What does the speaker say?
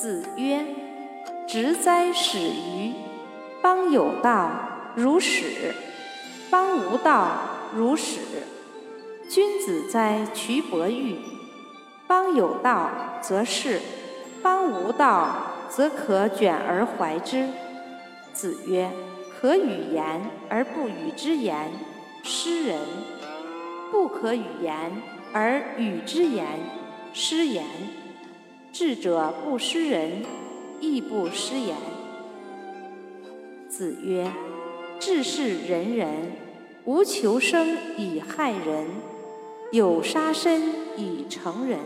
子曰：“直哉始于！邦有道，如始；邦无道，如始。君子哉衢伯玉！邦有道，则仕；邦无道，则可卷而怀之。”子曰：“可与言而不与之言，失人；不可与言而与之言，失言。智者不失人，亦不失言。”子曰：“智是仁人，无求生以害人，有杀身以成仁。”